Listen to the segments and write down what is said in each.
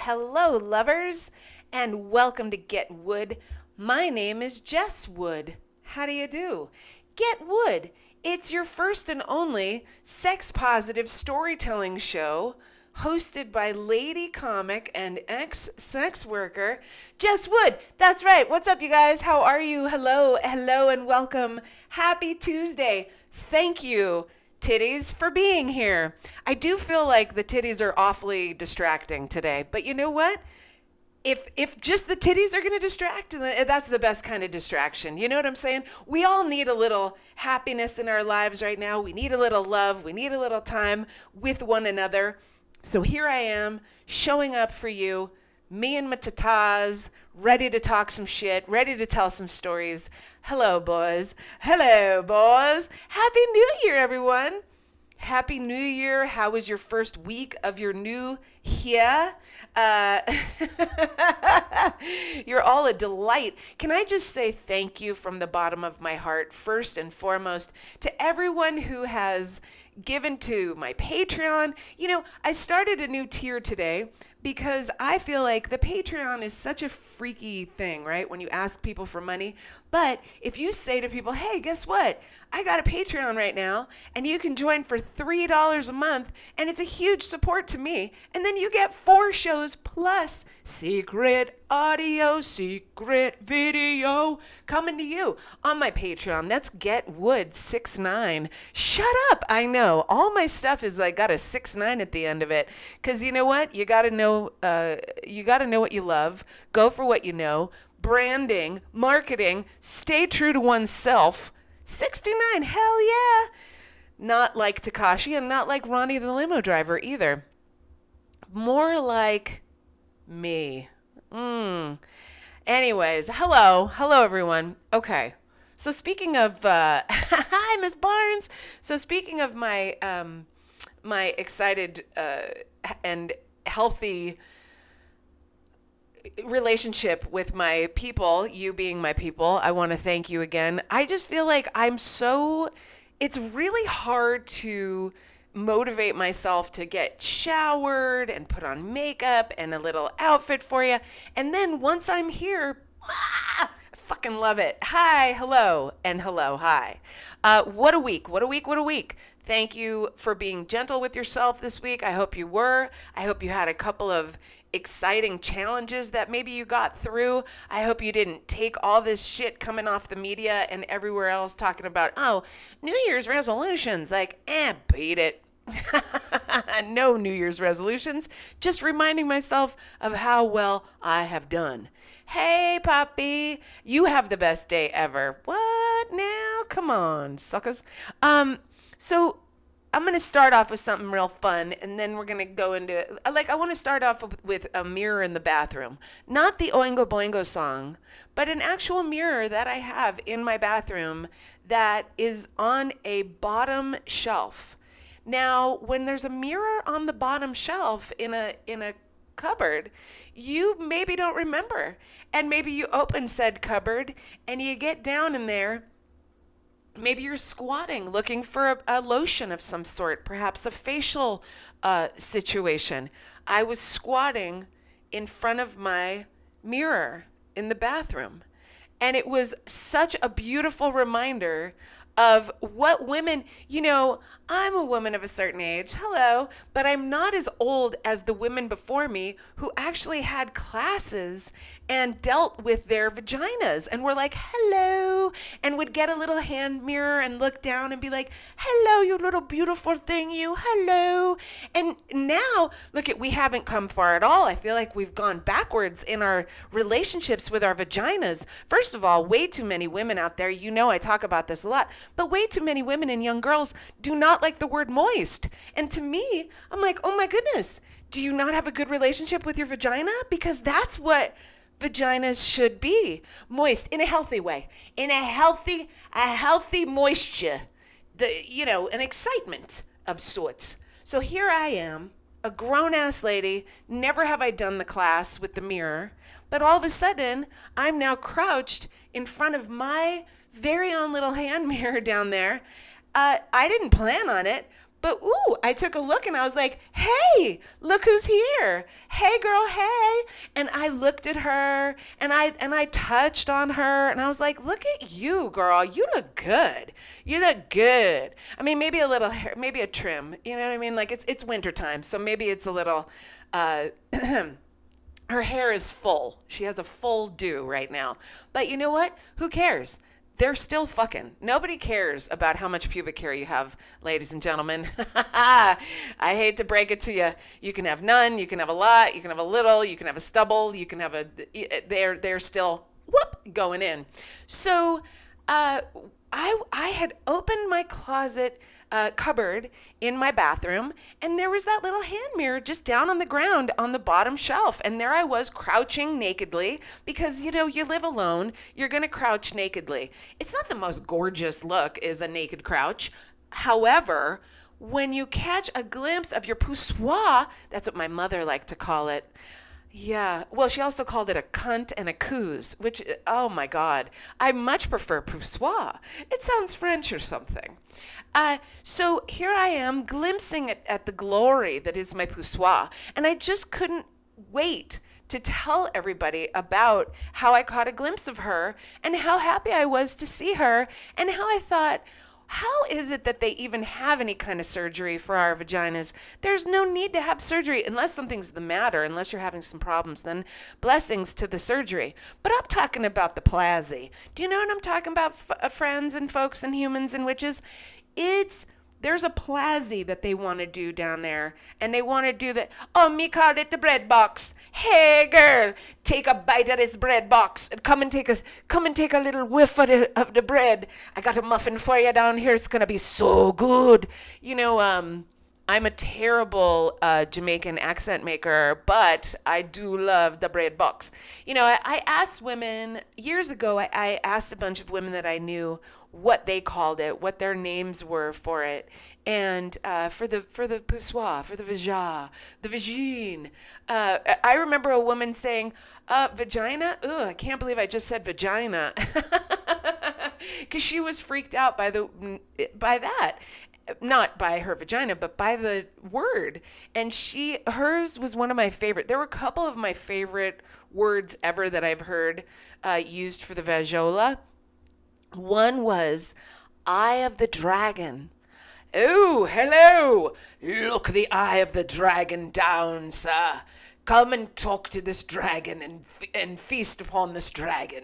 hello, lovers, and welcome to Get Wood. My name is Jess Wood. How do you do? Get Wood. It's your first and only sex positive storytelling show hosted by lady comic and ex sex worker Jess Wood. That's right. What's up, you guys? How are you? Hello, hello, and welcome. Happy Tuesday. Thank you titties for being here. I do feel like the titties are awfully distracting today, but you know what? If if just the titties are going to distract, that's the best kind of distraction. You know what I'm saying? We all need a little happiness in our lives right now. We need a little love. We need a little time with one another. So here I am showing up for you, me and my tatas, ready to talk some shit, ready to tell some stories. Hello, boys. Hello, boys. Happy New Year, everyone. Happy New Year. How was your first week of your new year? Uh, you're all a delight. Can I just say thank you from the bottom of my heart, first and foremost, to everyone who has given to my Patreon. You know, I started a new tier today because I feel like the Patreon is such a freaky thing, right? When you ask people for money. But if you say to people, hey, guess what? I got a Patreon right now, and you can join for $3 a month, and it's a huge support to me. And then you get four shows plus secret audio, secret video coming to you on my Patreon. That's Get Wood 69. Shut up. I know. All my stuff is like got a 69 at the end of it. Cause you know what? You gotta know uh, you gotta know what you love. Go for what you know. Branding, marketing, stay true to oneself 69, hell yeah. Not like Tekashi and not like Ronnie the limo driver either. More like me. Mm. Anyways, hello. Hello, everyone. Okay. So speaking of, uh, hi, Miss Barnes. So speaking of my, um, my excited uh, and healthy relationship with my people, you being my people, I want to thank you again. I just feel like I'm so, it's really hard to motivate myself to get showered and put on makeup and a little outfit for you. And then once I'm here, ah, I fucking love it. Hi, hello, and hello, hi. Uh, what a week, what a week, what a week. Thank you for being gentle with yourself this week. I hope you were. I hope you had a couple of exciting challenges that maybe you got through. I hope you didn't take all this shit coming off the media and everywhere else talking about, oh, New Year's resolutions. Like, eh, beat it. no New Year's resolutions. Just reminding myself of how well I have done. Hey, Poppy, you have the best day ever. What now? Come on, suckers. Um, so I'm going to start off with something real fun and then we're going to go into like I want to start off with, with, a mirror in the bathroom. Not the Oingo Boingo song, but an actual mirror that I have in my bathroom that is on a bottom shelf. Now, when there's a mirror on the bottom shelf in a in a cupboard, you maybe don't remember. And maybe you open said cupboard and you get down in there Maybe you're squatting looking for a, a, lotion of some sort, perhaps a facial uh, situation. I was squatting in front of my mirror in the bathroom. And it was such a beautiful reminder of what women, you know, I'm a woman of a certain age, hello, but I'm not as old as the women before me who actually had classes and dealt with their vaginas and were like, hello, and would get a little hand mirror and look down and be like, hello, you little beautiful thing, you, hello. And now, look at, we haven't come far at all. I feel like we've gone backwards in our relationships with our vaginas. First of all, way too many women out there, you know, I talk about this a lot, but way too many women and young girls do not like the word moist. And to me, I'm like, oh my goodness, do you not have a good relationship with your vagina? Because that's what vaginas should be moist in a healthy way in a healthy a healthy moisture the you know an excitement of sorts so here i am a grown ass lady never have i done the class with the mirror but all of a sudden i'm now crouched in front of my very own little hand mirror down there uh, i didn't plan on it But ooh, I took a look and I was like, "Hey, look who's here! Hey, girl, hey!" And I looked at her and I and I touched on her and I was like, "Look at you, girl! You look good. You look good. I mean, maybe a little hair, maybe a trim. You know what I mean? Like it's it's wintertime, so maybe it's a little." Uh, her hair is full. She has a full do right now. But you know what? Who cares? They're still fucking. Nobody cares about how much pubic hair you have, ladies and gentlemen. I hate to break it to you. You can have none, you can have a lot, you can have a little, you can have a stubble, you can have a. They're they're still whoop going in. So, uh, I I had opened my closet uh, cupboard in my bathroom, and there was that little hand mirror just down on the ground on the bottom shelf. And there I was crouching nakedly because, you know, you live alone, you're going to crouch nakedly. It's not the most gorgeous look, is a naked crouch. However, when you catch a glimpse of your poussoir, that's what my mother liked to call it. Yeah. Well, she also called it a cunt and a coos, which, oh my God. I much prefer poussoir. It sounds French or something. Uh, so here I am glimpsing at, at the glory that is my poussoir, and I just couldn't wait to tell everybody about how I caught a glimpse of her and how happy I was to see her and how I thought, how is it that they even have any kind of surgery for our vaginas? There's no need to have surgery unless something's the matter, unless you're having some problems. Then blessings to the surgery. But I'm talking about the plasy. Do you know what I'm talking about, f- uh, friends and folks and humans and witches? It's there's a plasy that they want to do down there and they want to do the oh me called it the bread box. Hey girl take a bite of this bread box and come and take a come and take a little whiff of the, of the bread. I got a muffin for you down here. It's gonna be so good. You know um I'm a terrible uh, Jamaican accent maker, but I do love the bread box. You know, I, I asked women years ago, I, I asked a bunch of women that I knew what they called it, what their names were for it, and uh, for the for the poussoir, for the vagina, the vagine. Uh, I remember a woman saying, uh, "Vagina? Ugh, I can't believe I just said vagina," because she was freaked out by the by that not by her vagina, but by the word. And she, hers was one of my favorite. There were a couple of my favorite words ever that I've heard uh, used for the vajola. One was eye of the dragon. Oh, hello! Look the eye of the dragon down, sir. Come and talk to this dragon and, and feast upon this dragon.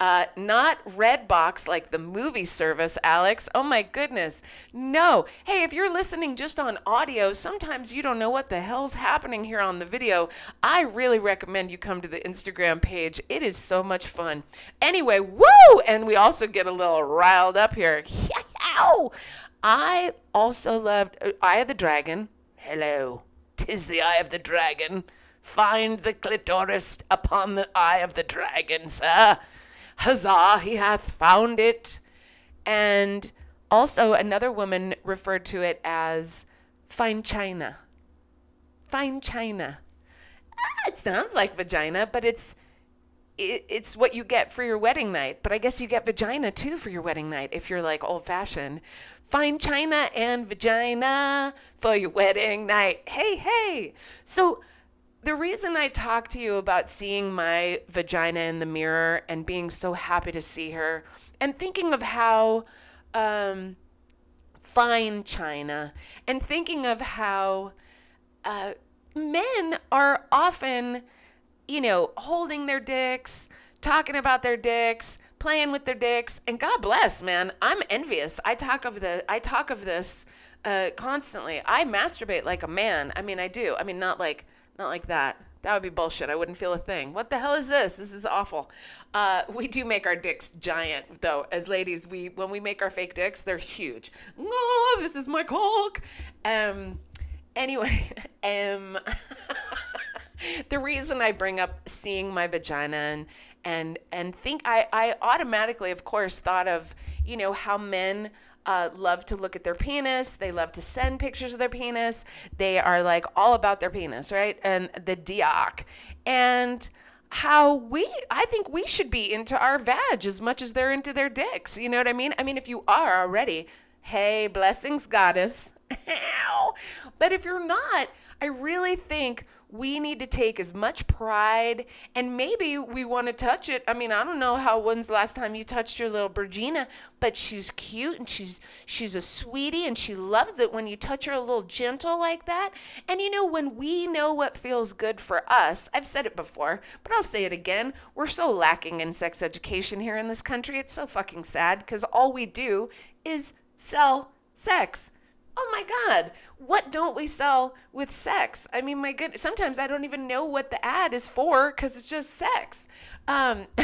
Uh, not Redbox like the movie service, Alex. Oh my goodness. No. Hey, if you're listening just on audio, sometimes you don't know what the hell's happening here on the video. I really recommend you come to the Instagram page. It is so much fun. Anyway, woo! And we also get a little riled up here. I also loved uh, Eye of the Dragon. Hello. Tis the Eye of the Dragon. Find the clitoris upon the eye of the dragon, sir. Huzzah, he hath found it. And also, another woman referred to it as fine china. Fine china. Ah, it sounds like vagina, but it's it, it's what you get for your wedding night. But I guess you get vagina too for your wedding night if you're like old fashioned. Fine china and vagina for your wedding night. Hey, hey. So the reason I talk to you about seeing my vagina in the mirror and being so happy to see her and thinking of how um, fine china and thinking of how uh, men are often, you know, holding their dicks, talking about their dicks, playing with their dicks, and God bless, man. I'm envious. I talk of the I talk of this uh, constantly. I masturbate like a man. I mean, I do. I mean, not like not like that. That would be bullshit. I wouldn't feel a thing. What the hell is this? This is awful. Uh, we do make our dicks giant, though. As ladies, we when we make our fake dicks, they're huge. Oh, this is my cock. Um. Anyway, um. the reason I bring up seeing my vagina and and and think I I automatically, of course, thought of you know how men uh, love to look at their penis. They love to send pictures of their penis. They are like all about their penis, right? And the diak. And how we, I think we should be into our vag as much as they're into their dicks. You know what I mean? I mean, if you are already, hey, blessings, goddess. But if you're not, I really think we need to take as much pride and maybe we want to touch it. I mean, I don't know how when's the last time you touched your little Virginia, but she's cute and she's she's a sweetie and she loves it when you touch her a little gentle like that. And you know, when we know what feels good for us, I've said it before, but I'll say it again. We're so lacking in sex education here in this country. It's so fucking sad because all we do is sell sex oh my God, what don't we sell with sex? I mean, my goodness, sometimes I don't even know what the ad is for because it's just sex. Um,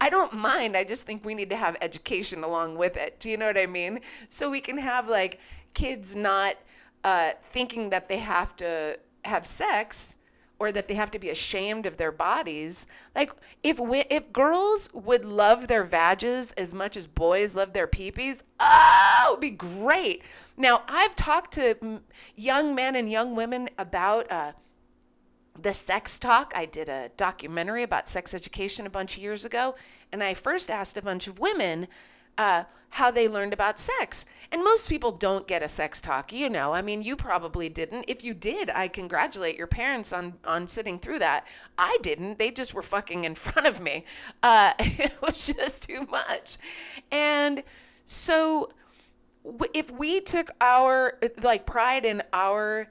I don't mind. I just think we need to have education along with it. Do you know what I mean? So we can have like kids not uh, thinking that they have to have sex or that they have to be ashamed of their bodies. Like if we, if girls would love their vages as much as boys love their peepees, oh, it would be great. Now I've talked to young men and young women about uh, the sex talk. I did a documentary about sex education a bunch of years ago, and I first asked a bunch of women uh, how they learned about sex. And most people don't get a sex talk, you know. I mean, you probably didn't. If you did, I congratulate your parents on on sitting through that. I didn't. They just were fucking in front of me. Uh, it was just too much. And so, if we took our like pride in our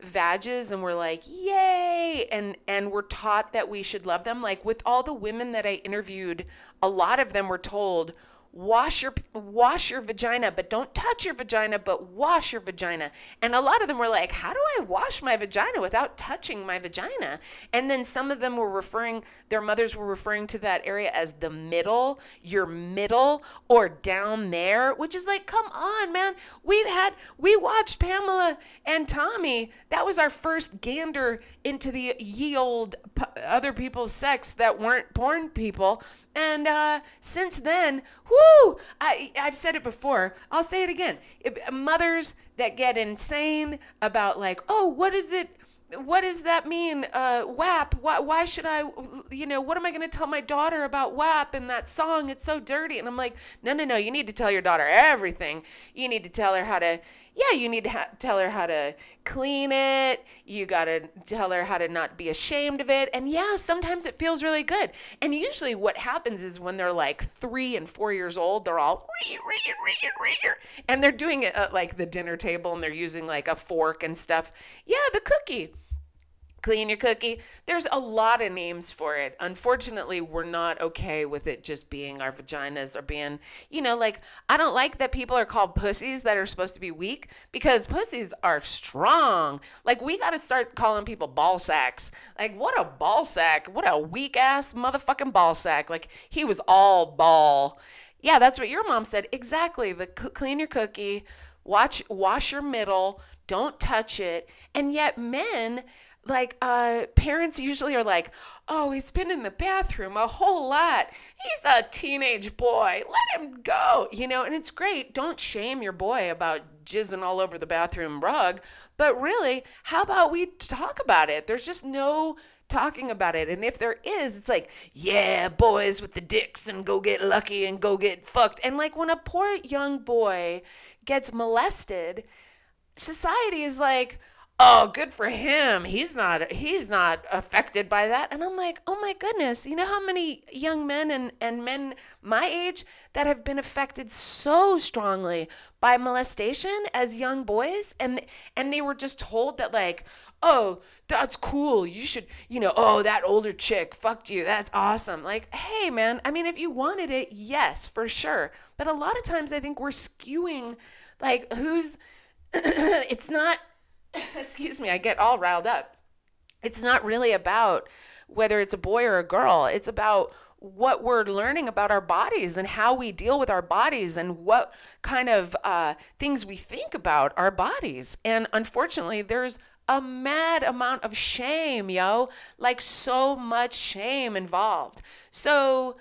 vages and we're like yay! and and we're taught that we should love them like with all the women that i interviewed a lot of them were told wash your wash your vagina but don't touch your vagina but wash your vagina. And a lot of them were like how do i wash my vagina without touching my vagina? And then some of them were referring their mothers were referring to that area as the middle your middle or down there which is like come on man. We've had we watched pamela and tommy. That was our first gander into the ye old other people's sex that weren't porn people. And uh, since then, whoo, I, I've said it before. I'll say it again. mothers that get insane about like, oh, what is it? What does that mean? Uh, WAP? Why, why should I, you know, what am I going to tell my daughter about WAP and that song? It's so dirty. And I'm like, no, no, no. You need to tell your daughter everything. You need to tell her how to yeah, you need to ha- tell her how to clean it. You got to tell her how to not be ashamed of it. And yeah, sometimes it feels really good. And usually what happens is when they're like three and four years old, they're all and they're doing it at like the dinner table and they're using like a fork and stuff. Yeah, the cookie clean your cookie. There's a lot of names for it. Unfortunately, we're not okay with it just being our vaginas or being, you know, like I don't like that people are called pussies that are supposed to be weak because pussies are strong. Like we got to start calling people ball sacks. Like what a ball sack. What a weak ass motherfucking ball sack. Like he was all ball. Yeah, that's what your mom said. Exactly. The clean your cookie, watch wash your middle, don't touch it. And yet men like uh, parents usually are like, "Oh, he's been in the bathroom a whole lot. He's a teenage boy. Let him go." You know, and it's great. Don't shame your boy about jizzing all over the bathroom rug, but really, how about we talk about it? There's just no talking about it. And if there is, it's like, yeah, boys with the dicks and go get lucky and go get fucked. And like when a poor young boy gets molested, society is like, oh good for him. He's not he's not affected by that. And i'm like oh my goodness. You know how many young men and, and men my age that have been affected so strongly by molestation as young boys? And and they were just told that like oh that's cool. You should you know oh that older chick fucked you. That's awesome. Like hey man i mean if you wanted it yes for sure. But a lot of times i think we're skewing like who's it's not excuse me, I get all riled up. It's not really about whether it's a boy or a girl. It's about what we're learning about our bodies and how we deal with our bodies and what kind of uh, things we think about our bodies. And unfortunately, there's a mad amount of shame, yo, like so much shame involved. So,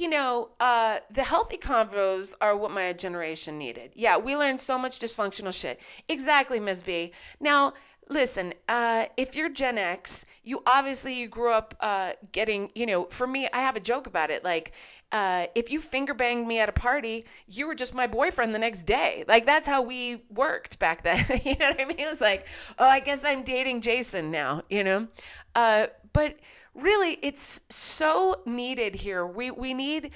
you know, uh, the healthy convos are what my generation needed. Yeah, we learned so much dysfunctional shit. Exactly, Ms. B. Now, listen, uh, if you're Gen X, you obviously you grew up uh, getting, you know, for me, I have a joke about it. Like, uh, if you finger banged me at a party, you were just my boyfriend the next day. Like that's how we worked back then. you know what I mean? It was like, oh, I guess I'm dating Jason now. You know, uh, but really, it's so needed here. We we need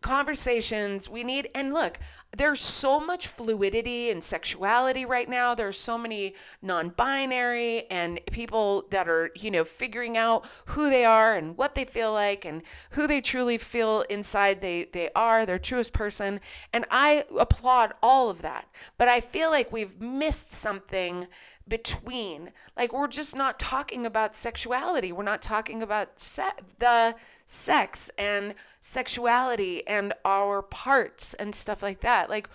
conversations. We need and look, there's so much fluidity and sexuality right now. There's so many non-binary and people that are, you know, figuring out who they are and what they feel like and who they truly feel inside they they are, their truest person. And I applaud all of that. But I feel like we've missed something between. Like we're just not talking about sexuality. We're not talking about se- the sex and sexuality and our parts and stuff like that. Like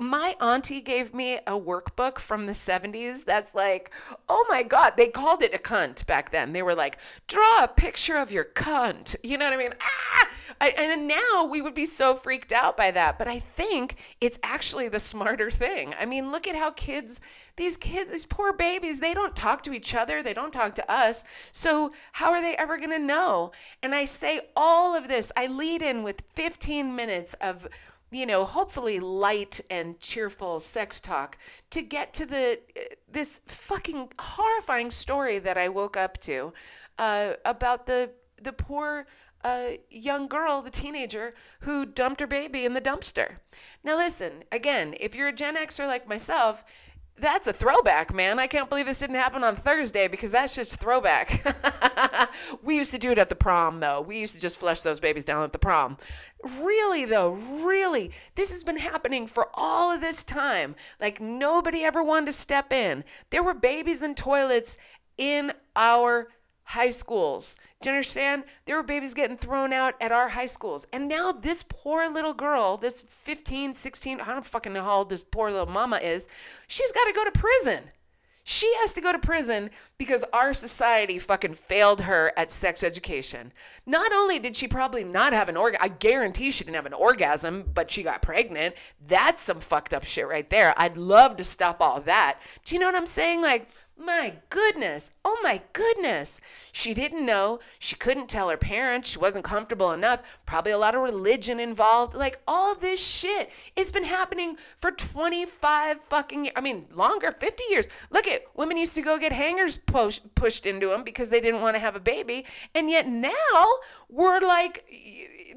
my auntie gave me a workbook from the 70s that's like, oh my God, they called it a cunt back then. They were like, draw a picture of your cunt. You know what I mean? Ah! I, and now we would be so freaked out by that. But I think it's actually the smarter thing. I mean, look at how kids, these kids, these poor babies, they don't talk to each other, they don't talk to us. So how are they ever going to know? And I say all of this, I lead in with 15 minutes of you know, hopefully light and cheerful sex talk to get to the this fucking horrifying story that I woke up to uh, about the the poor uh, young girl, the teenager who dumped her baby in the dumpster. Now, listen, again, if you're a Gen Xer like myself, that's a throwback, man. I can't believe this didn't happen on Thursday because that's just throwback. we used to do it at the prom, though. We used to just flush those babies down at the prom. Really, though, really, this has been happening for all of this time. Like, nobody ever wanted to step in. There were babies in toilets in our high schools. Do you understand? There were babies getting thrown out at our high schools. And now this poor little girl, this 15, 16, I don't fucking know how old this poor little mama is, she's got to go to prison. She has to go to prison because our society fucking failed her at sex education. Not only did she probably not have an orgasm, I guarantee she didn't have an orgasm, but she got pregnant. That's some fucked up shit right there. I'd love to stop all that. Do you know what I'm saying? Like, my goodness. Oh my goodness. She didn't know. She couldn't tell her parents. She wasn't comfortable enough. Probably a lot of religion involved. Like all this shit. It's been happening for 25 fucking years. I mean, longer, 50 years. Look at women used to go get hangers push, pushed into them because they didn't want to have a baby. And yet now we're like,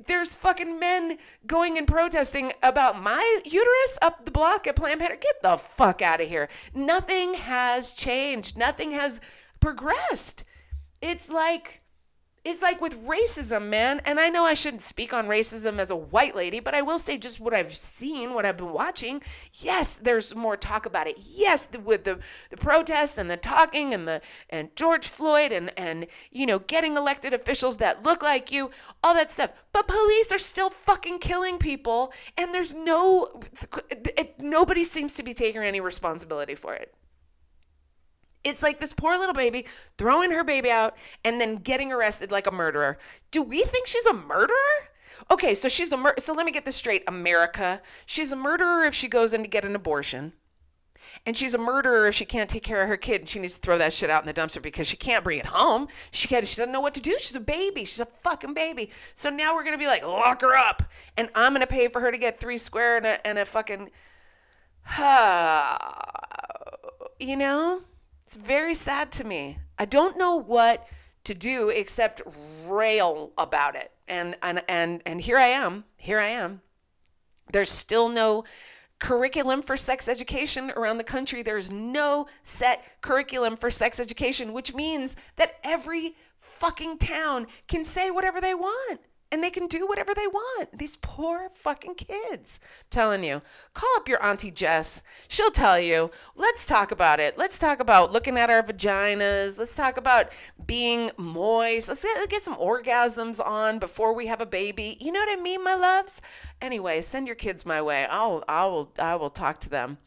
there's fucking men going and protesting about my uterus up the block at Planned Parenthood. Get the fuck out of here. Nothing has changed. Nothing has progressed. It's like it's like with racism, man. And I know I shouldn't speak on racism as a white lady, but I will say just what I've seen, what I've been watching. Yes, there's more talk about it. Yes, the, with the the protests and the talking and the and George Floyd and and you know getting elected officials that look like you, all that stuff. But police are still fucking killing people, and there's no it, nobody seems to be taking any responsibility for it. It's like this poor little baby throwing her baby out and then getting arrested like a murderer. Do we think she's a murderer? Okay, so she's a mur- so let me get this straight, America. She's a murderer if she goes in to get an abortion. And she's a murderer if she can't take care of her kid and she needs to throw that shit out in the dumpster because she can't bring it home. She can't, she doesn't know what to do. She's a baby. She's a fucking baby. So now we're gonna be like, lock her up. And I'm gonna pay for her to get three square and a and a fucking you know? It's very sad to me. I don't know what to do except rail about it. And and and and here I am. Here I am. There's still no curriculum for sex education around the country. There's no set curriculum for sex education, which means that every fucking town can say whatever they want and they can do whatever they want. These poor fucking kids. I'm telling you, call up your auntie Jess. She'll tell you. Let's talk about it. Let's talk about looking at our vaginas. Let's talk about being moist. Let's get, get some orgasms on before we have a baby. You know what I mean, my loves? Anyway, send your kids my way. I'll I will I will talk to them.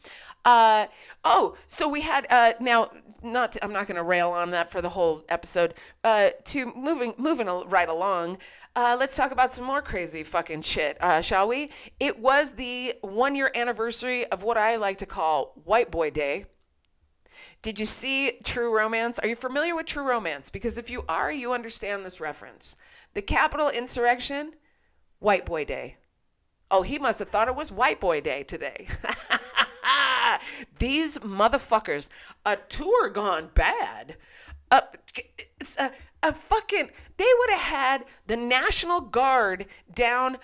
Uh, oh, so we had uh, now not to, I'm not going to rail on that for the whole episode. Uh, to moving moving right along. Uh, let's talk about some more crazy fucking shit, uh, shall we? It was the one year anniversary of what I like to call White Boy Day. Did you see True Romance? Are you familiar with True Romance? Because if you are, you understand this reference. The Capitol insurrection, White Boy Day. Oh, he must have thought it was White Boy Day today. These motherfuckers, a tour gone bad. A, a, a fucking, they would have had the National Guard down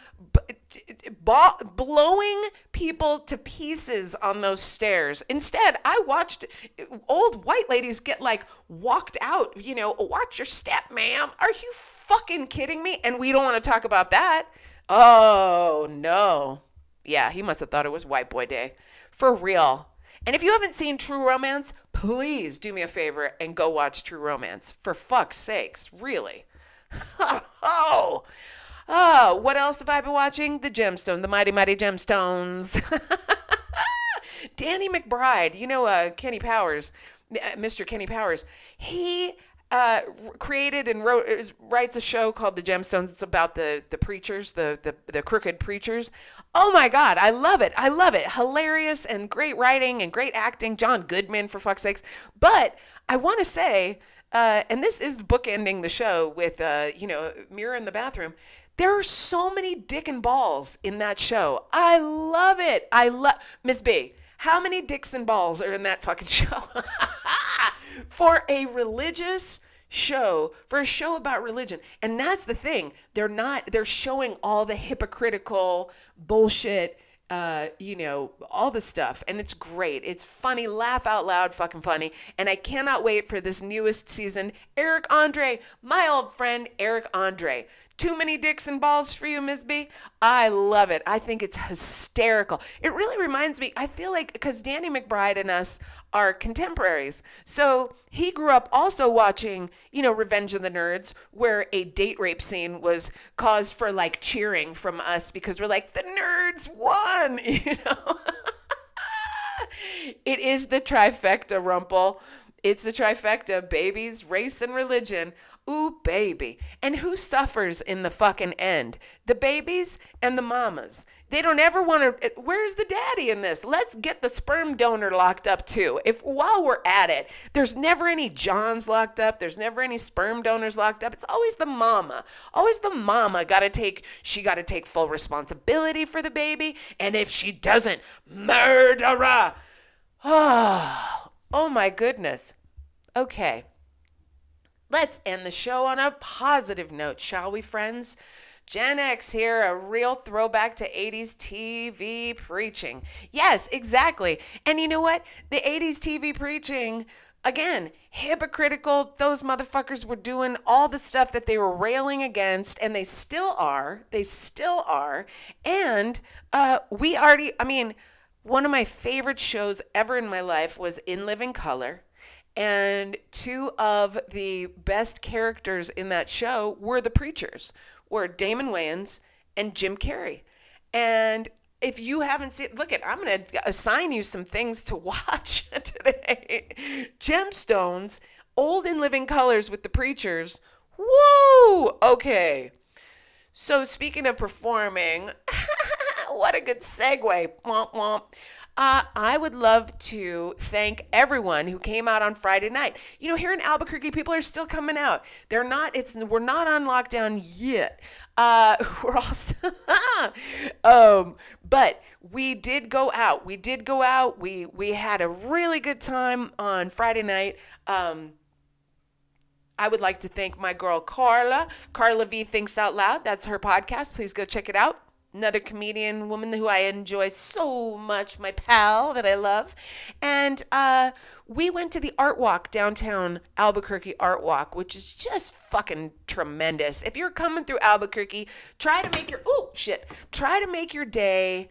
blowing people to pieces on those stairs. Instead, I watched old white ladies get like walked out, you know, watch your step, ma'am. Are you fucking kidding me? And we don't want to talk about that. Oh, no. Yeah, he must have thought it was white boy day. For real. And if you haven't seen True Romance, please do me a favor and go watch True Romance. For fuck's sakes, really. oh. Oh, what else have I been watching? The Gemstone, the Mighty Mighty Gemstones. Danny McBride, you know uh, Kenny Powers, uh, Mr. Kenny Powers. He uh, created and wrote writes a show called The Gemstones. It's about the the preachers, the, the the crooked preachers. Oh my God, I love it! I love it. Hilarious and great writing and great acting. John Goodman, for fuck's sakes. But I want to say, uh, and this is bookending the show with uh, you know mirror in the bathroom. There are so many dick and balls in that show. I love it. I love Miss B. How many dicks and balls are in that fucking show? For a religious show, for a show about religion. And that's the thing. They're not, they're showing all the hypocritical bullshit. Uh, you know, all the stuff. And it's great. It's funny, laugh out loud, fucking funny. And I cannot wait for this newest season. Eric Andre, my old friend Eric Andre. Too many dicks and balls for you, Ms. B? I love it. I think it's hysterical. It really reminds me, I feel like, because Danny McBride and us are contemporaries. So he grew up also watching, you know, Revenge of the Nerds, where a date rape scene was cause for like cheering from us because we're like, the nerds won, you know? it is the trifecta, Rumple. It's the trifecta babies, race, and religion. Ooh, baby. And who suffers in the fucking end? The babies and the mamas. They don't ever want to. Where's the daddy in this? Let's get the sperm donor locked up too. If while we're at it, there's never any Johns locked up, there's never any sperm donors locked up. It's always the mama. Always the mama got to take, she got to take full responsibility for the baby. And if she doesn't, murderer. Oh, oh my goodness. Okay. Let's end the show on a positive note, shall we, friends? Gen X here, a real throwback to 80s TV preaching. Yes, exactly. And you know what? The 80s TV preaching, again, hypocritical. Those motherfuckers were doing all the stuff that they were railing against, and they still are. They still are. And uh, we already, I mean, one of my favorite shows ever in my life was In Living Color. And two of the best characters in that show were the preachers, were Damon Wayans and Jim Carrey. And if you haven't seen, look at, I'm going to assign you some things to watch today. Gemstones, old in living colors with the preachers. Whoa! Okay. So speaking of performing, what a good segue. Womp womp. Uh, I would love to thank everyone who came out on Friday night. You know, here in Albuquerque, people are still coming out. They're not. It's we're not on lockdown yet. Uh, we're also, um, but we did go out. We did go out. We we had a really good time on Friday night. Um, I would like to thank my girl Carla. Carla V Thinks Out Loud. That's her podcast. Please go check it out another comedian woman who I enjoy so much, my pal that I love. And uh, we went to the Art Walk downtown Albuquerque Art Walk, which is just fucking tremendous. If you're coming through Albuquerque, try to make your oh shit, try to make your day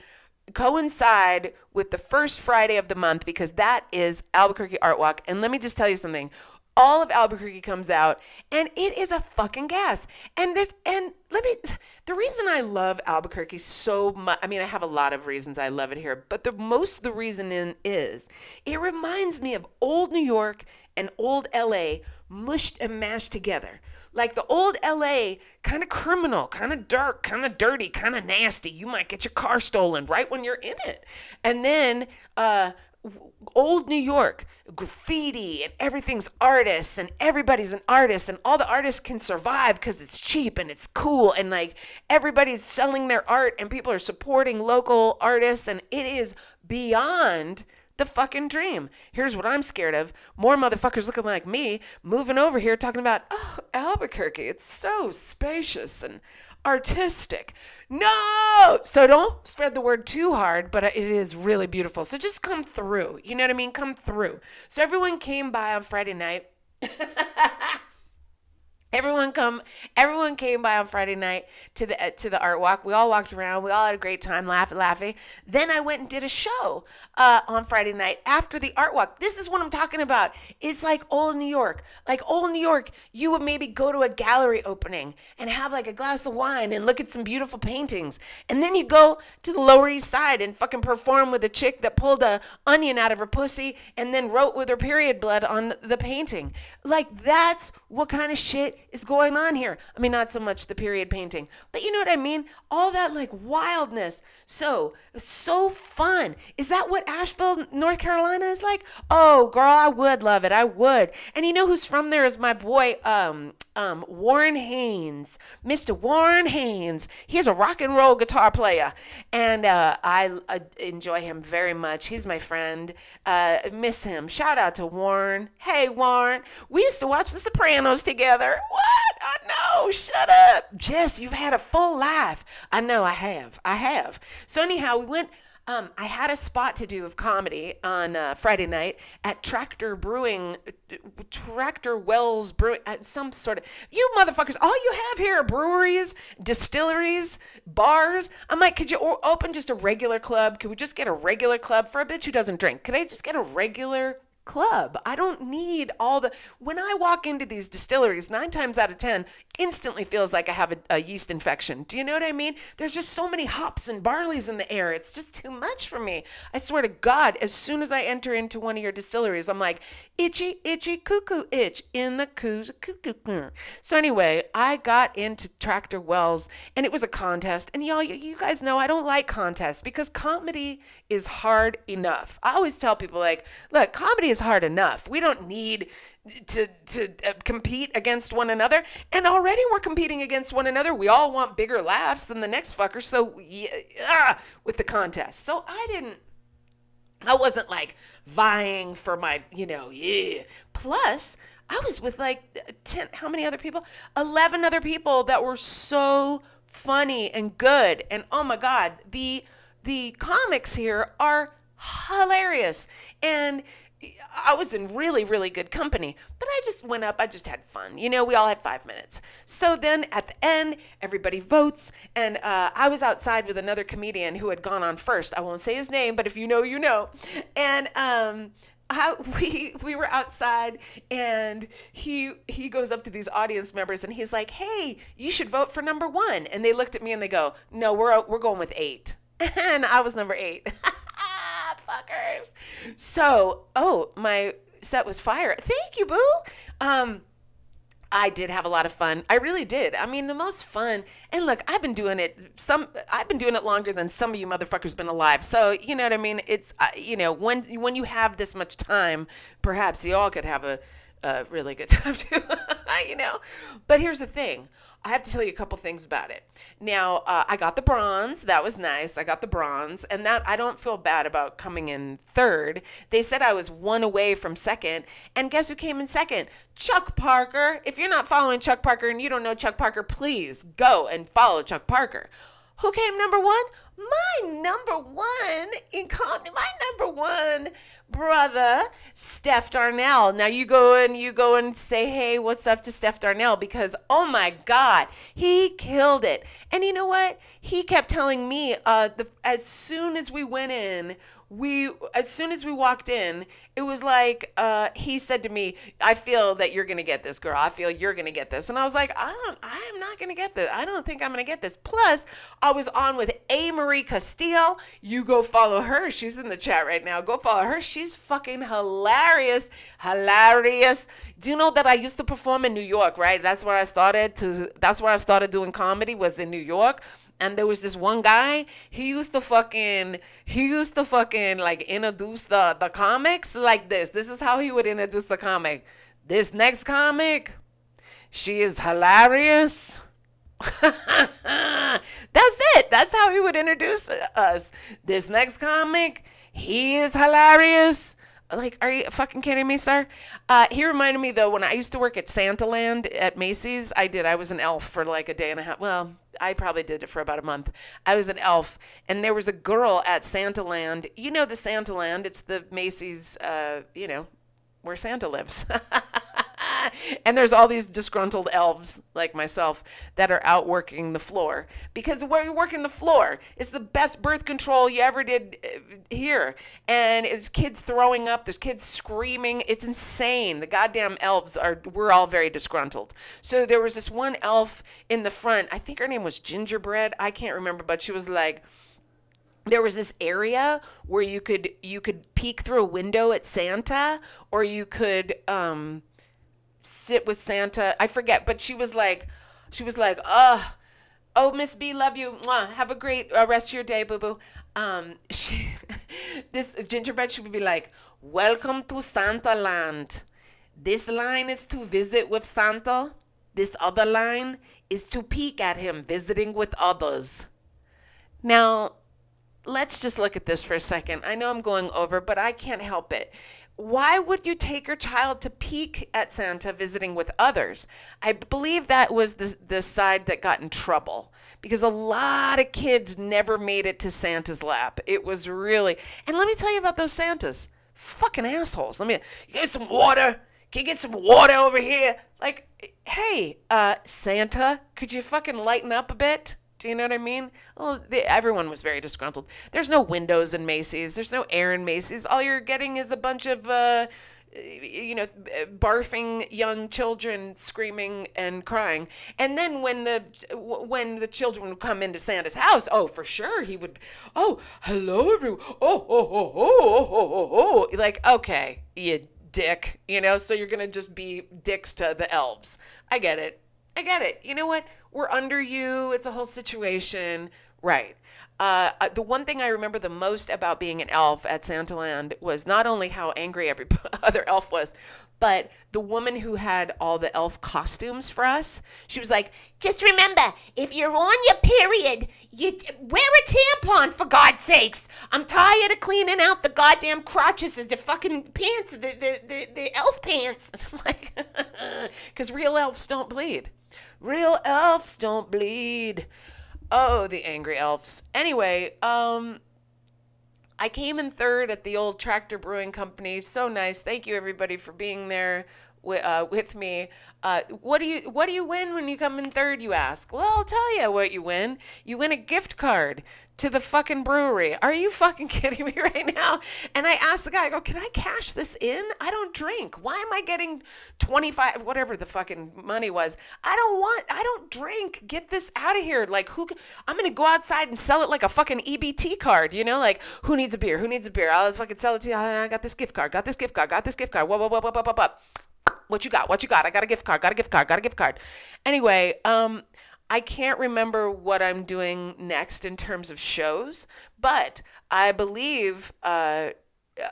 coincide with the first Friday of the month because that is Albuquerque Art Walk. And let me just tell you something all of Albuquerque comes out and it is a fucking gas. And there's and let me the reason I love Albuquerque so much I mean I have a lot of reasons I love it here, but the most the reason in is it reminds me of old New York and old LA mushed and mashed together. Like the old LA, kind of criminal, kind of dark, kind of dirty, kind of nasty. You might get your car stolen right when you're in it. And then uh old New York, graffiti and everything's artists and everybody's an artist and all the artists can survive because it's cheap and it's cool and like everybody's selling their art and people are supporting local artists and it is beyond the fucking dream. Here's what I'm scared of. More motherfuckers looking like me moving over here talking about, oh, Albuquerque, it's so spacious and artistic. No! So don't spread the word too hard, but it is really beautiful. So just come through. You know what I mean? Come through. So everyone came by on Friday night. Everyone come. Everyone came by on Friday night to the uh, to the art walk. We all walked around. We all had a great time, laughing, laughing. Then I went and did a show uh, on Friday night after the art walk. This is what I'm talking about. It's like old New York. Like old New York, you would maybe go to a gallery opening and have like a glass of wine and look at some beautiful paintings, and then you go to the Lower East Side and fucking perform with a chick that pulled a onion out of her pussy and then wrote with her period blood on the painting. Like that's what kind of shit is going on here? I mean, not so much the period painting, but you know what I mean? All that like wildness. So, so fun. Is that what Asheville, North Carolina is like? Oh, girl, I would love it. I would. And you know who's from there is my boy, um, um, Warren Haynes, Mr. Warren Haynes. He's a rock and roll guitar player, and uh, I uh, enjoy him very much. He's my friend. Uh, miss him. Shout out to Warren. Hey, Warren. We used to watch The Sopranos together. What? I know. Shut up. Jess, you've had a full life. I know I have. I have. So, anyhow, we went um, I had a spot to do of comedy on uh, Friday night at Tractor Brewing, Tractor Wells Brewing, at some sort of. You motherfuckers, all you have here are breweries, distilleries, bars. I'm like, could you open just a regular club? Could we just get a regular club for a bitch who doesn't drink? Could I just get a regular club. I don't need all the. When I walk into these distilleries, nine times out of 10, instantly feels like I have a, a, yeast infection. Do you know what I mean? There's just so many hops and barleys in the air. It's just too much for me. I swear to God, as soon as I enter into one of your distilleries, I'm like, itchy, itchy, cuckoo itch in the coos. Cuckoo. So anyway, I got into Tractor Wells and it was a contest. And y'all, you guys know I don't like contests because comedy is hard enough. I always tell people like, look, comedy is hard enough. We don't need to to uh, compete against one another. And already we're competing against one another. We all want bigger laughs than the next fucker. So yeah, with the contest. So i didn't i wasn't like vying for my you know yeah. Plus i was with like 10 how many other people? 11 other people that were so funny and good. And oh my god the the comics here are hilarious and I was in really, really good company, but I just went up. I just had fun. You know, we all had five minutes. So then at the end, everybody votes. And uh, I was outside with another comedian who had gone on first. I won't say his name, but if you know, you know. And, um, I, we we were outside and he he goes up to these audience members and he's like, "Hey, you should vote for number 1." And they looked at me and they go, "No, we're we're going with 8." And I was number 8. fuckers. So, oh, my set was fire. Thank you, boo. Um, I did have a lot of fun. I really did. I mean, the most fun. And look, I've been doing it. Some I've been doing it longer than some of you motherfuckers been alive. So you know what I mean. It's uh, you know when when you have this much time, perhaps you all could have a, a really good time too. you know. But here's the thing. I have to tell you a couple things about it. Now, uh, I got the bronze. That was nice. I got the bronze, and that I don't feel bad about coming in third. They said I was one away from second, and guess who came in second? Chuck Parker. If you're not following Chuck Parker and you don't know Chuck Parker, please go and follow Chuck Parker. Who came number one? My number one in comedy, my number one brother, Steph Darnell. Now you go and you go and say, hey, what's up to Steph Darnell? Because oh my God, he killed it. And you know what? He kept telling me uh, the, as soon as we went in, we as soon as we walked in it was like uh, he said to me i feel that you're gonna get this girl i feel you're gonna get this and i was like i don't i'm not gonna get this i don't think i'm gonna get this plus i was on with a Marie Castillo. You go follow her. She's in the chat right now. Go follow her. She's fucking hilarious. Hilarious. Do you know that I used to perform in New York, right? That's where I started to that's where I started doing comedy was in New York. And there was this one guy, he used to fucking he used to fucking like introduce the the comics like this. This is how he would introduce the comic. This next comic, she is hilarious. That's it. That's how he would introduce us. This next comic, he is hilarious. Like, are you fucking kidding me, sir? Uh, he reminded me though when I used to work at Santaland at Macy's. I did. I was an elf for like a day and a half. Well, I probably did it for about a month. I was an elf, and there was a girl at Santaland. You know the Santaland? It's the Macy's. Uh, you know where Santa lives. and there's all these disgruntled elves like myself that are out working the floor. Because where you're working the floor is the best birth control you ever did uh, here and it's kids throwing up there's kids screaming. It's insane. The goddamn elves are we're all very disgruntled. So there was this one elf in the front. I think her name was gingerbread. I can't remember but she was like there was this area where you could you could peek through a window at Santa or you could um sit with Santa. I forget, but she was like, she was like, uh, oh, Miss B, love you. Mwah. Have a great uh, rest of your day, boo boo. Um, she, this gingerbread, she would be like, welcome to Santa Land. This line is to visit with Santa. This other line is to peek at him visiting with others. Now, let's just look at this for a second. I know I'm going over, but I can't help it why would you take your child to peek at Santa visiting with others? I believe that was the, the side that got in trouble because a lot of kids never made it to Santa's lap. It was really, and let me tell you about those Santas. Fucking assholes. Let me, get some water? Can you get some water over here? Like, hey, uh, Santa, could you fucking lighten up a bit? Do you know what I mean? Well, they, everyone was very disgruntled. There's no windows in Macy's. There's no air in Macy's. All you're getting is a bunch of, uh, you know, barfing young children screaming and crying. And then when the when the children would come into Santa's house, oh, for sure he would. Oh, hello everyone. Oh, oh, oh, oh, oh, oh, oh. Like, okay, you dick. You know, so you're gonna just be dicks to the elves. I get it. I get it. You know what? We're under you. It's a whole situation. Right. Uh, uh the one thing I remember the most about being an elf at Santaland was not only how angry every other elf was, but the woman who had all the elf costumes for us, she was like, just remember, if you're on your period, you wear a tampon for God's sakes. I'm tired of cleaning out the goddamn crotches of the fucking pants, the the the, the elf pants. like, because real elves don't bleed. Real elves don't bleed. Oh, the angry elves. Anyway, um, I came in third at the old Tractor Brewing Company. So nice. Thank you everybody for being there with, uh, with me. Uh, what do you What do you win when you come in third? You ask. Well, I'll tell you what you win. You win a gift card to the fucking brewery. Are you fucking kidding me right now? And I asked the guy, I go, can I cash this in? I don't drink. Why am I getting 25, whatever the fucking money was? I don't want, I don't drink. Get this out of here. Like, who, I'm to go outside and sell it like a fucking EBT card, you know? Like, who needs a beer? Who needs a beer? I'll fucking sell it to you. I got this gift card, got this gift card, got this gift card. Whoa, whoa, whoa, whoa, whoa, whoa, whoa. What you got? What you got? I got a gift card, got a gift card, got a gift card. Anyway, um, I can't remember what I'm doing next in terms of shows, but I believe uh,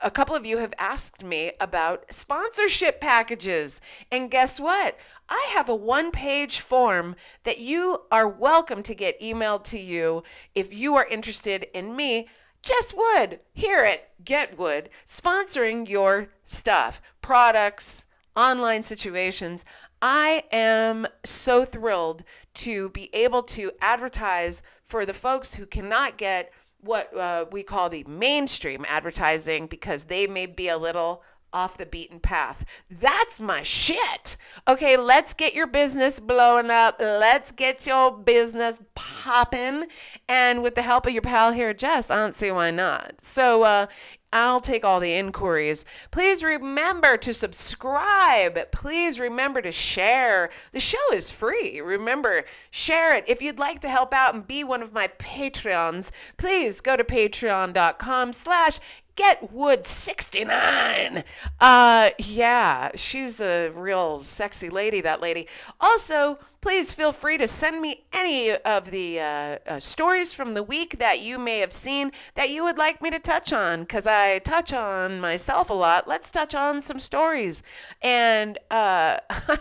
a couple of you have asked me about sponsorship packages. And guess what? I have a one page form that you are welcome to get emailed to you if you are interested in me. Jess Wood, hear it, Get Wood, sponsoring your stuff, products, online situations. I am so thrilled to be able to advertise for the folks who cannot get what uh, we call the mainstream advertising because they may be a little off the beaten path. That's my shit. Okay, let's get your business blowing up. Let's get your business popping. And with the help of your pal here, Jess, I don't see why not. So, uh, I'll take all the inquiries. Please remember to subscribe. Please remember to share. The show is free. Remember, share it. If you'd like to help out and be one of my Patreons, please go to patreon.com slash Getwood69. Uh, yeah, she's a real sexy lady, that lady. Also, please feel free to send me any of the uh, uh, stories from the week that you may have seen that you would like me to touch on, because I touch on myself a lot. Let's touch on some stories. And uh,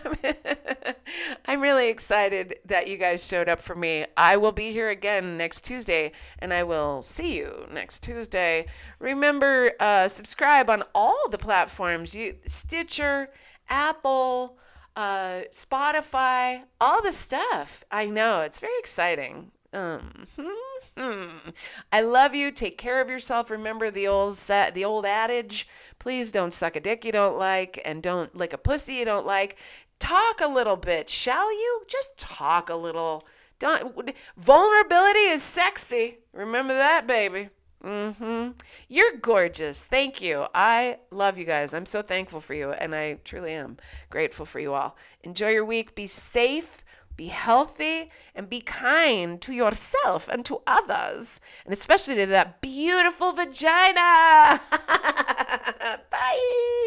I'm really excited that you guys showed up for me. I will be here again next Tuesday, and I will see you next Tuesday. Remember, uh, subscribe on all the platforms you Stitcher, Apple, uh, Spotify, all the stuff. I know it's very exciting. Um, I love you. Take care of yourself. Remember the old set, the old adage. Please don't suck a dick you don't like, and don't lick a pussy you don't like. Talk a little bit, shall you? Just talk a little. Don't. Vulnerability is sexy. Remember that, baby. Mm-hmm. You're gorgeous. Thank you. I love you guys. I'm so thankful for you, and I truly am grateful for you all. Enjoy your week. Be safe, be healthy, and be kind to yourself and to others, and especially to that beautiful vagina. Bye.